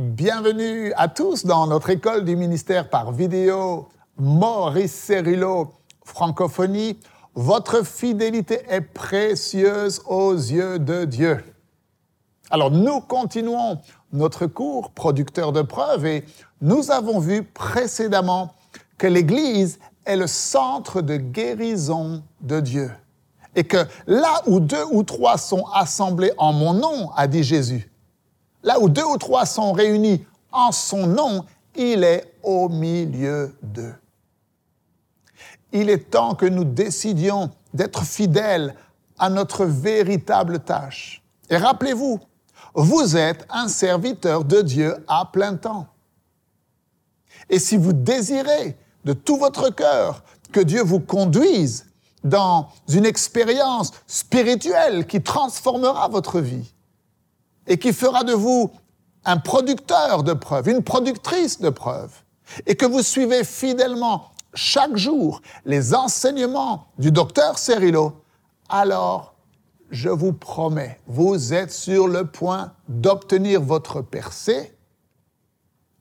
Bienvenue à tous dans notre école du ministère par vidéo Maurice Cerullo Francophonie. Votre fidélité est précieuse aux yeux de Dieu. Alors nous continuons notre cours producteur de preuves et nous avons vu précédemment que l'Église est le centre de guérison de Dieu. Et que là où deux ou trois sont assemblés en mon nom, a dit Jésus, Là où deux ou trois sont réunis en son nom, il est au milieu d'eux. Il est temps que nous décidions d'être fidèles à notre véritable tâche. Et rappelez-vous, vous êtes un serviteur de Dieu à plein temps. Et si vous désirez de tout votre cœur que Dieu vous conduise dans une expérience spirituelle qui transformera votre vie, et qui fera de vous un producteur de preuves, une productrice de preuves, et que vous suivez fidèlement chaque jour les enseignements du docteur Cerrillo, alors je vous promets, vous êtes sur le point d'obtenir votre percée.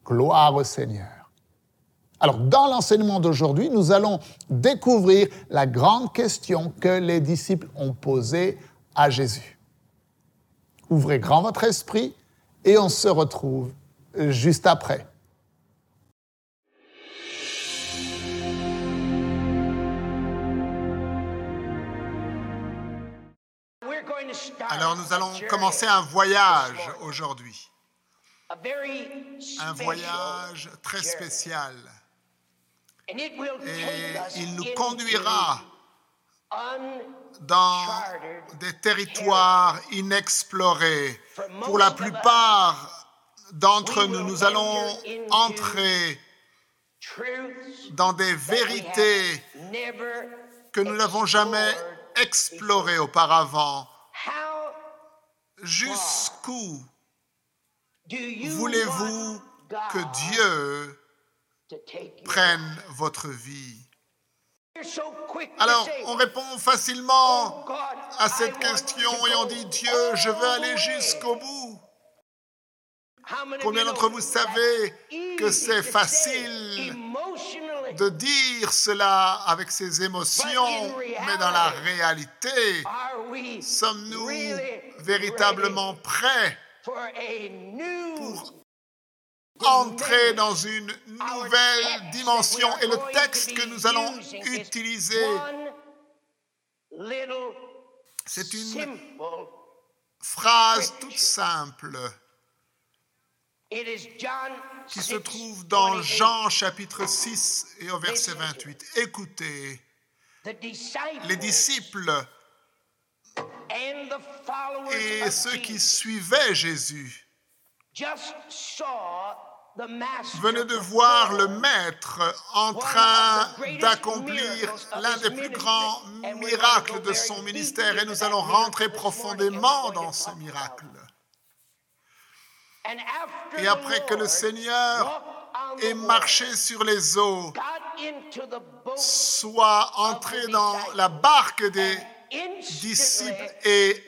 Gloire au Seigneur. Alors, dans l'enseignement d'aujourd'hui, nous allons découvrir la grande question que les disciples ont posée à Jésus. Ouvrez grand votre esprit et on se retrouve juste après. Alors nous allons commencer un voyage aujourd'hui. Un voyage très spécial. Et il nous conduira dans des territoires inexplorés. Pour la plupart d'entre nous, nous allons entrer dans des vérités que nous n'avons jamais explorées auparavant. Jusqu'où voulez-vous que Dieu prenne votre vie? Alors, on répond facilement Oh, à cette question et on dit, Dieu, je veux aller jusqu'au bout. Combien d'entre vous savez que c'est facile de dire cela avec ses émotions, mais dans la réalité, sommes-nous véritablement prêts pour entrer dans une nouvelle dimension. Et le texte que nous allons utiliser, c'est une phrase toute simple qui se trouve dans Jean chapitre 6 et au verset 28. Écoutez, les disciples et ceux qui suivaient Jésus venez de voir le Maître en train d'accomplir l'un des plus grands miracles de son ministère. Et nous allons rentrer profondément dans ce miracle. Et après que le Seigneur ait marché sur les eaux, soit entré dans la barque des disciples et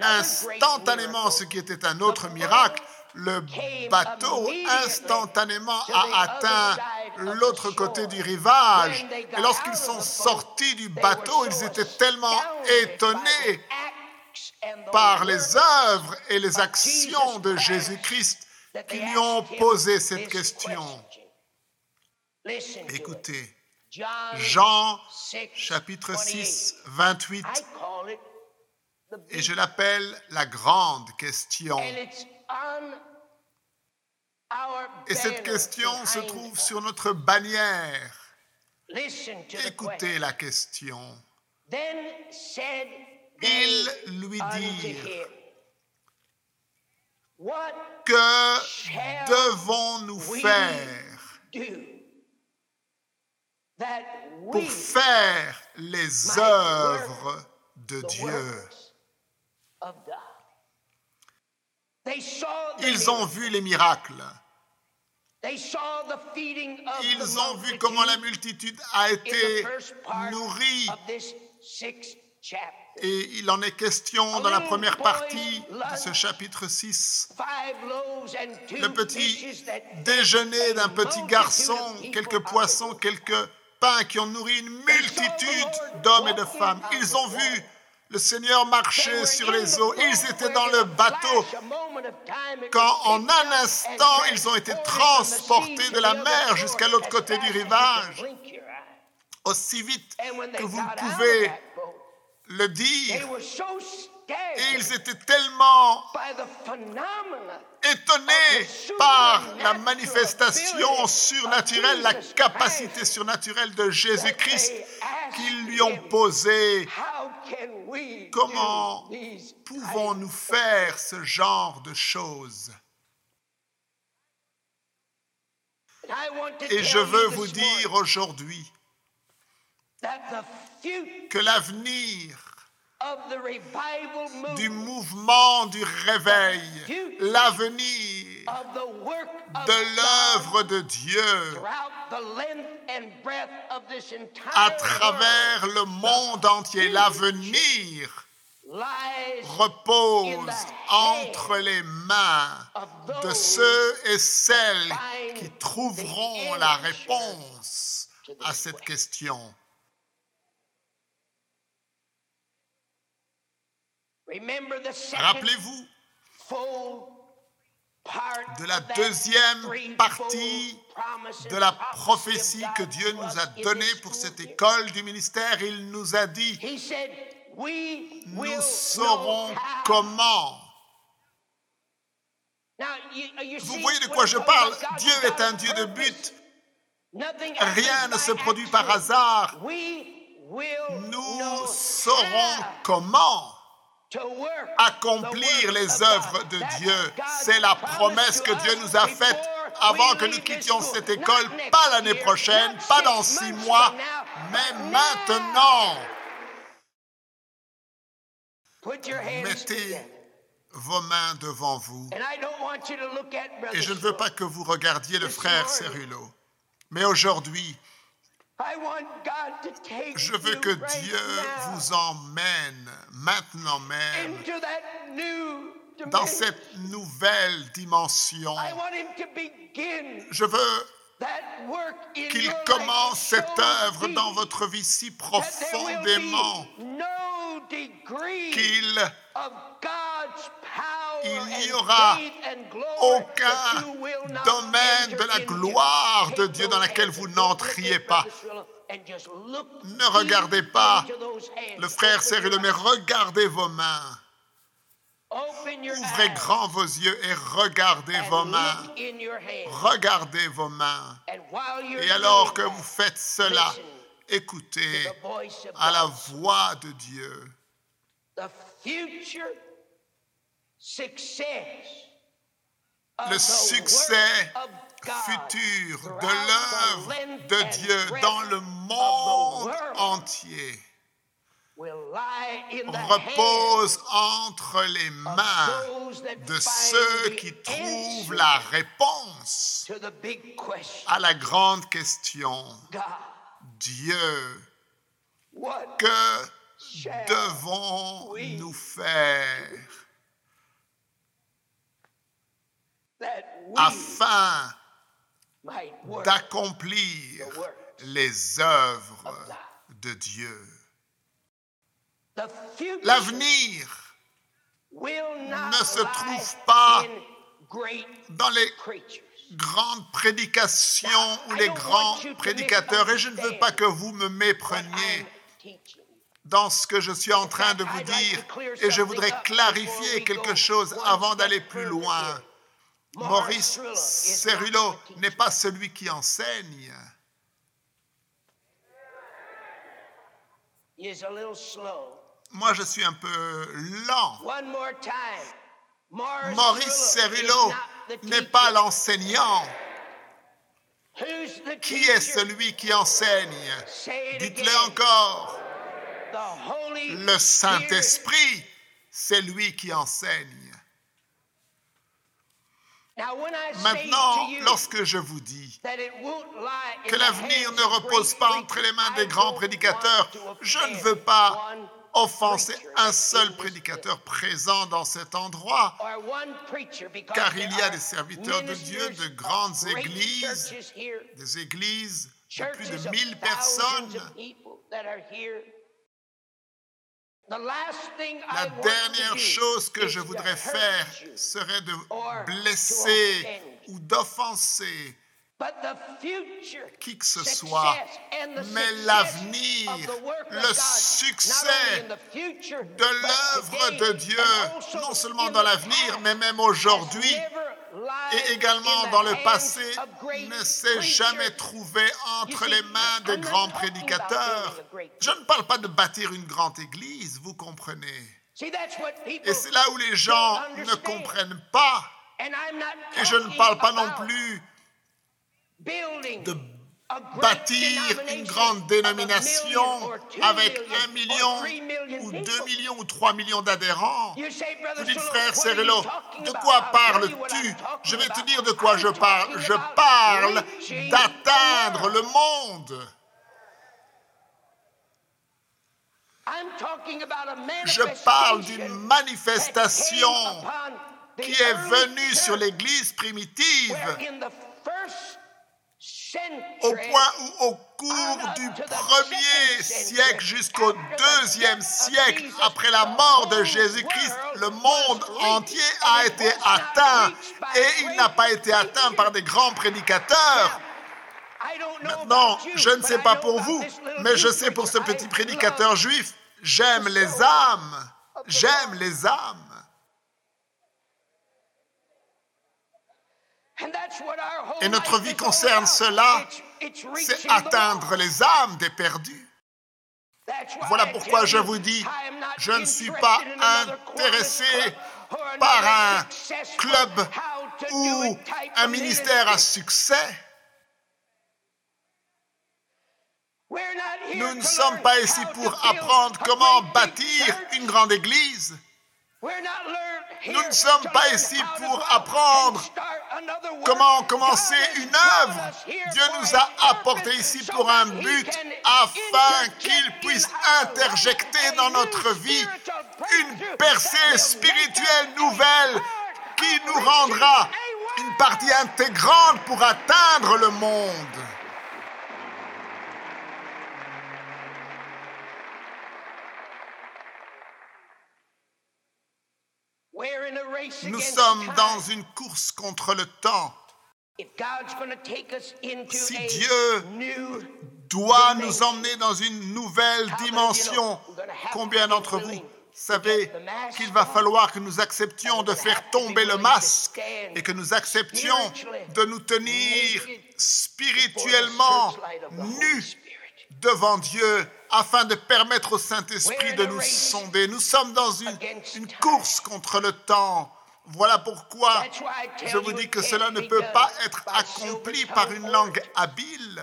instantanément, ce qui était un autre miracle, le bateau instantanément a atteint l'autre côté du rivage. Et lorsqu'ils sont sortis du bateau, ils étaient tellement étonnés par les œuvres et les actions de Jésus-Christ qu'ils lui ont posé cette question. Écoutez, Jean chapitre 6, 28, et je l'appelle la grande question. Et cette question se trouve sur notre bannière. Écoutez la question. Ils lui dirent, que devons-nous faire pour faire les œuvres de Dieu? Ils ont vu les miracles. Ils ont vu comment la multitude a été nourrie Et il en est question dans la première partie de ce chapitre 6. Le petit déjeuner d'un petit garçon, quelques poissons, quelques pains qui ont nourri une multitude d'hommes et de femmes. Ils ont vu le Seigneur marchait sur les eaux. Ils étaient dans le bateau quand en un instant ils ont été transportés de la mer jusqu'à l'autre côté du rivage. Aussi vite que vous pouvez le dire. Et ils étaient tellement étonnés par la manifestation surnaturelle, la capacité surnaturelle de Jésus-Christ qu'ils lui ont posé. Comment pouvons-nous faire ce genre de choses? Et je veux vous dire aujourd'hui que l'avenir du mouvement du réveil, l'avenir de l'œuvre de Dieu à travers le monde entier, l'avenir repose entre les mains de ceux et celles qui trouveront la réponse à cette question. Rappelez-vous de la deuxième partie de la prophétie que Dieu nous a donnée pour cette école du ministère. Il nous a dit, nous saurons comment. Vous voyez de quoi je parle? Dieu est un Dieu de but. Rien ne se produit par hasard. Nous saurons comment accomplir les œuvres de Dieu. C'est la promesse que Dieu nous a faite avant que nous quittions cette école, pas l'année prochaine, pas dans six mois, mais maintenant. Mettez vos mains devant vous. Et je ne veux pas que vous regardiez le frère Cérulo. Mais aujourd'hui, je veux que Dieu vous emmène maintenant même dans cette nouvelle dimension. Je veux qu'il commence cette œuvre dans votre vie si profondément. qu'il il n'y aura aucun domaine de la gloire de Dieu dans lequel vous n'entriez pas. Ne regardez pas le frère serré mais regardez vos mains. Ouvrez grand vos yeux et regardez vos mains. Regardez vos mains. Et alors que vous faites cela, écoutez à la voix de Dieu le succès futur de l'œuvre de Dieu dans le monde entier repose entre les mains de ceux qui trouvent la réponse à la grande question. Dieu, que devons-nous faire? Afin d'accomplir les œuvres de Dieu. L'avenir ne se trouve pas dans les grandes prédications ou les grands prédicateurs et je ne veux pas que vous me mépreniez dans ce que je suis en train de vous dire et je voudrais clarifier quelque chose avant d'aller plus loin. Maurice Cerullo n'est pas celui qui enseigne. Moi, je suis un peu lent. Maurice Cerullo n'est pas l'enseignant. Qui est celui qui enseigne? Dites-le encore. Le Saint-Esprit, c'est lui qui enseigne. Maintenant, lorsque je vous dis que l'avenir ne repose pas entre les mains des grands prédicateurs, je ne veux pas offenser un seul prédicateur présent dans cet endroit, car il y a des serviteurs de Dieu de grandes églises, des églises de plus de 1000 personnes. La dernière chose que je voudrais faire serait de blesser ou d'offenser. Qui que ce soit, mais l'avenir, le succès de l'œuvre de Dieu, non seulement dans l'avenir, mais même aujourd'hui, et également dans le passé, ne s'est jamais trouvé entre les mains des grands prédicateurs. Je ne parle pas de bâtir une grande église, vous comprenez. Et c'est là où les gens ne comprennent pas. Et je ne parle pas non plus de bâtir une grande dénomination avec un million ou deux millions ou trois millions d'adhérents. Vous dites, frère Cerello, de quoi parles-tu? Je vais te dire de quoi je parle. Je parle d'atteindre le monde. Je parle d'une manifestation qui est venue sur l'Église primitive au point où au cours du premier siècle jusqu'au deuxième siècle après la mort de Jésus-Christ, le monde entier a été atteint et il n'a pas été atteint par des grands prédicateurs. Maintenant, je ne sais pas pour vous, mais je sais pour ce petit prédicateur juif, j'aime les âmes, j'aime les âmes. Et notre vie concerne cela, c'est atteindre les âmes des perdus. Voilà pourquoi je vous dis, je ne suis pas intéressé par un club ou un ministère à succès. Nous ne sommes pas ici pour apprendre comment bâtir une grande église. Nous ne sommes pas ici pour apprendre comment commencer une œuvre? Dieu nous a apporté ici pour un but afin qu'il puisse interjecter dans notre vie une percée spirituelle nouvelle qui nous rendra une partie intégrante pour atteindre le monde. Nous sommes dans une course contre le temps. Si Dieu doit nous emmener dans une nouvelle dimension, combien d'entre vous savez qu'il va falloir que nous acceptions de faire tomber le masque et que nous acceptions de nous tenir spirituellement nus devant Dieu afin de permettre au Saint-Esprit de nous sonder. Nous sommes dans une, course contre le temps. Voilà pourquoi je vous dis que cela ne peut pas être accompli par une langue habile.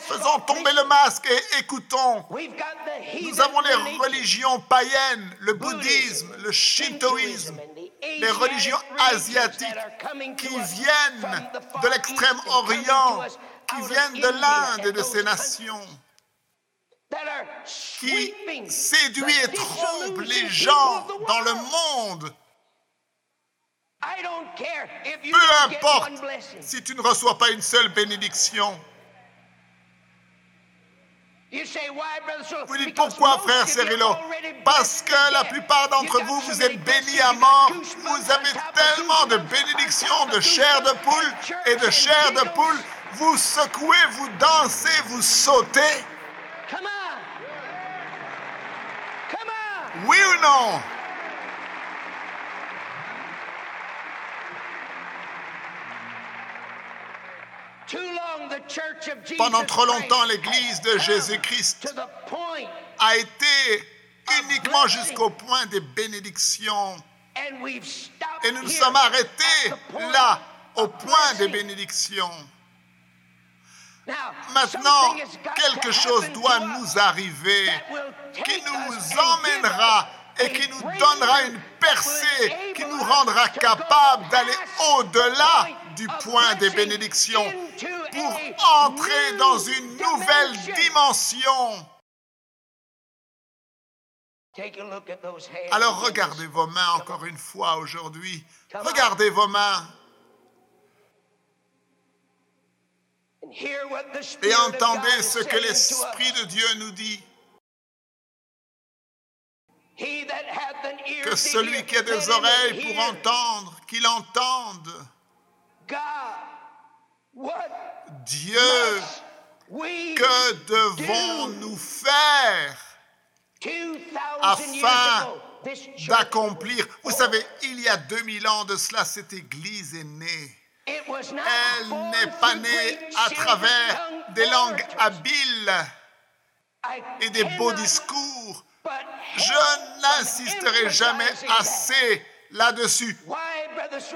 Faisons tomber le masque et écoutons. Nous avons les religions païennes, le bouddhisme, le shintoïsme, les religions asiatiques qui viennent de l'extrême-orient qui viennent de l'Inde et de ces nations, qui séduit et trompe les gens dans le monde. Peu importe si tu ne reçois pas une seule bénédiction. Vous dites pourquoi, frère Cyrilo Parce que la plupart d'entre vous, vous êtes bénis à mort. Vous avez tellement de bénédictions de chair de poule et de chair de poule vous secouez, vous dansez, vous sautez. Oui ou non? Pendant trop longtemps, l'Église de Jésus-Christ a été uniquement jusqu'au point des bénédictions. Et nous nous sommes arrêtés là, au point des bénédictions. Maintenant, quelque chose doit nous arriver qui nous emmènera et qui nous donnera une percée, qui nous rendra capables d'aller au-delà du point des bénédictions pour entrer dans une nouvelle dimension. Alors regardez vos mains encore une fois aujourd'hui. Regardez vos mains. Et entendez ce que l'Esprit de Dieu nous dit. Que celui qui a des oreilles pour entendre, qu'il entende. Dieu, que devons-nous faire afin d'accomplir? Vous savez, il y a 2000 ans de cela, cette Église est née. Elle n'est pas née à travers des langues habiles et des beaux discours. Je n'insisterai jamais assez là-dessus.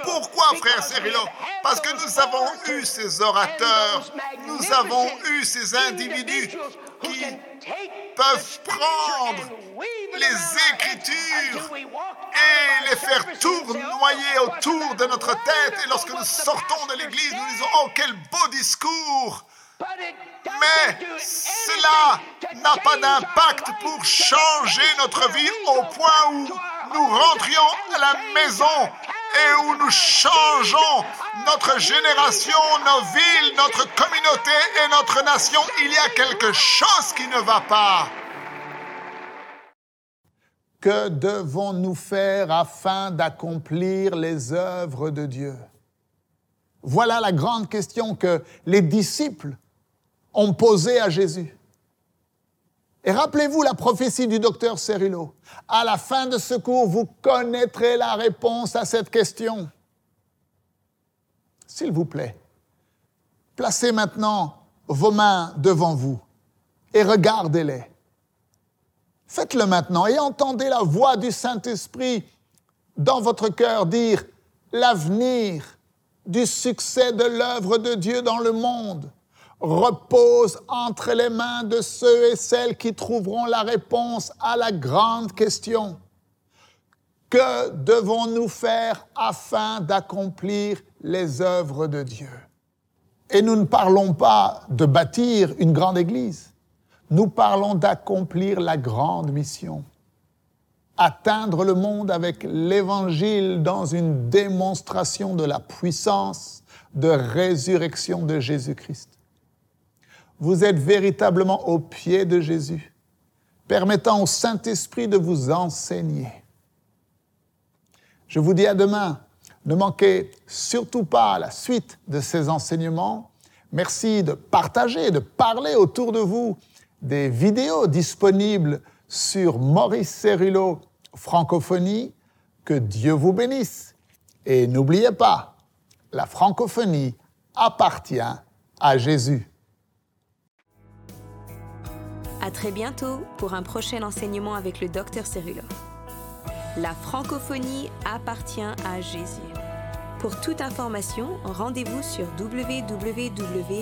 Pourquoi, frère Cyrilo? Parce que nous avons eu ces orateurs, nous avons eu ces individus qui peuvent prendre les Écritures et les faire tournoyer autour de notre tête. Et lorsque nous sortons de l'Église, nous disons, oh, quel beau discours mais cela n'a pas d'impact pour changer notre vie au point où nous rentrions à la maison et où nous changeons notre génération, nos villes, notre communauté et notre nation. Il y a quelque chose qui ne va pas. Que devons-nous faire afin d'accomplir les œuvres de Dieu? Voilà la grande question que les disciples ont posée à Jésus. Et rappelez-vous la prophétie du docteur Cerullo. À la fin de ce cours, vous connaîtrez la réponse à cette question. S'il vous plaît, placez maintenant vos mains devant vous et regardez-les. Faites-le maintenant et entendez la voix du Saint-Esprit dans votre cœur dire l'avenir du succès de l'œuvre de Dieu dans le monde repose entre les mains de ceux et celles qui trouveront la réponse à la grande question. Que devons-nous faire afin d'accomplir les œuvres de Dieu? Et nous ne parlons pas de bâtir une grande église, nous parlons d'accomplir la grande mission. Atteindre le monde avec l'évangile dans une démonstration de la puissance de résurrection de Jésus-Christ vous êtes véritablement au pied de Jésus, permettant au Saint-Esprit de vous enseigner. Je vous dis à demain. Ne manquez surtout pas la suite de ces enseignements. Merci de partager, de parler autour de vous des vidéos disponibles sur Maurice Cerullo Francophonie. Que Dieu vous bénisse. Et n'oubliez pas, la francophonie appartient à Jésus. À très bientôt pour un prochain enseignement avec le docteur Cerullo. La francophonie appartient à Jésus. Pour toute information, rendez-vous sur www.mcwe.fr.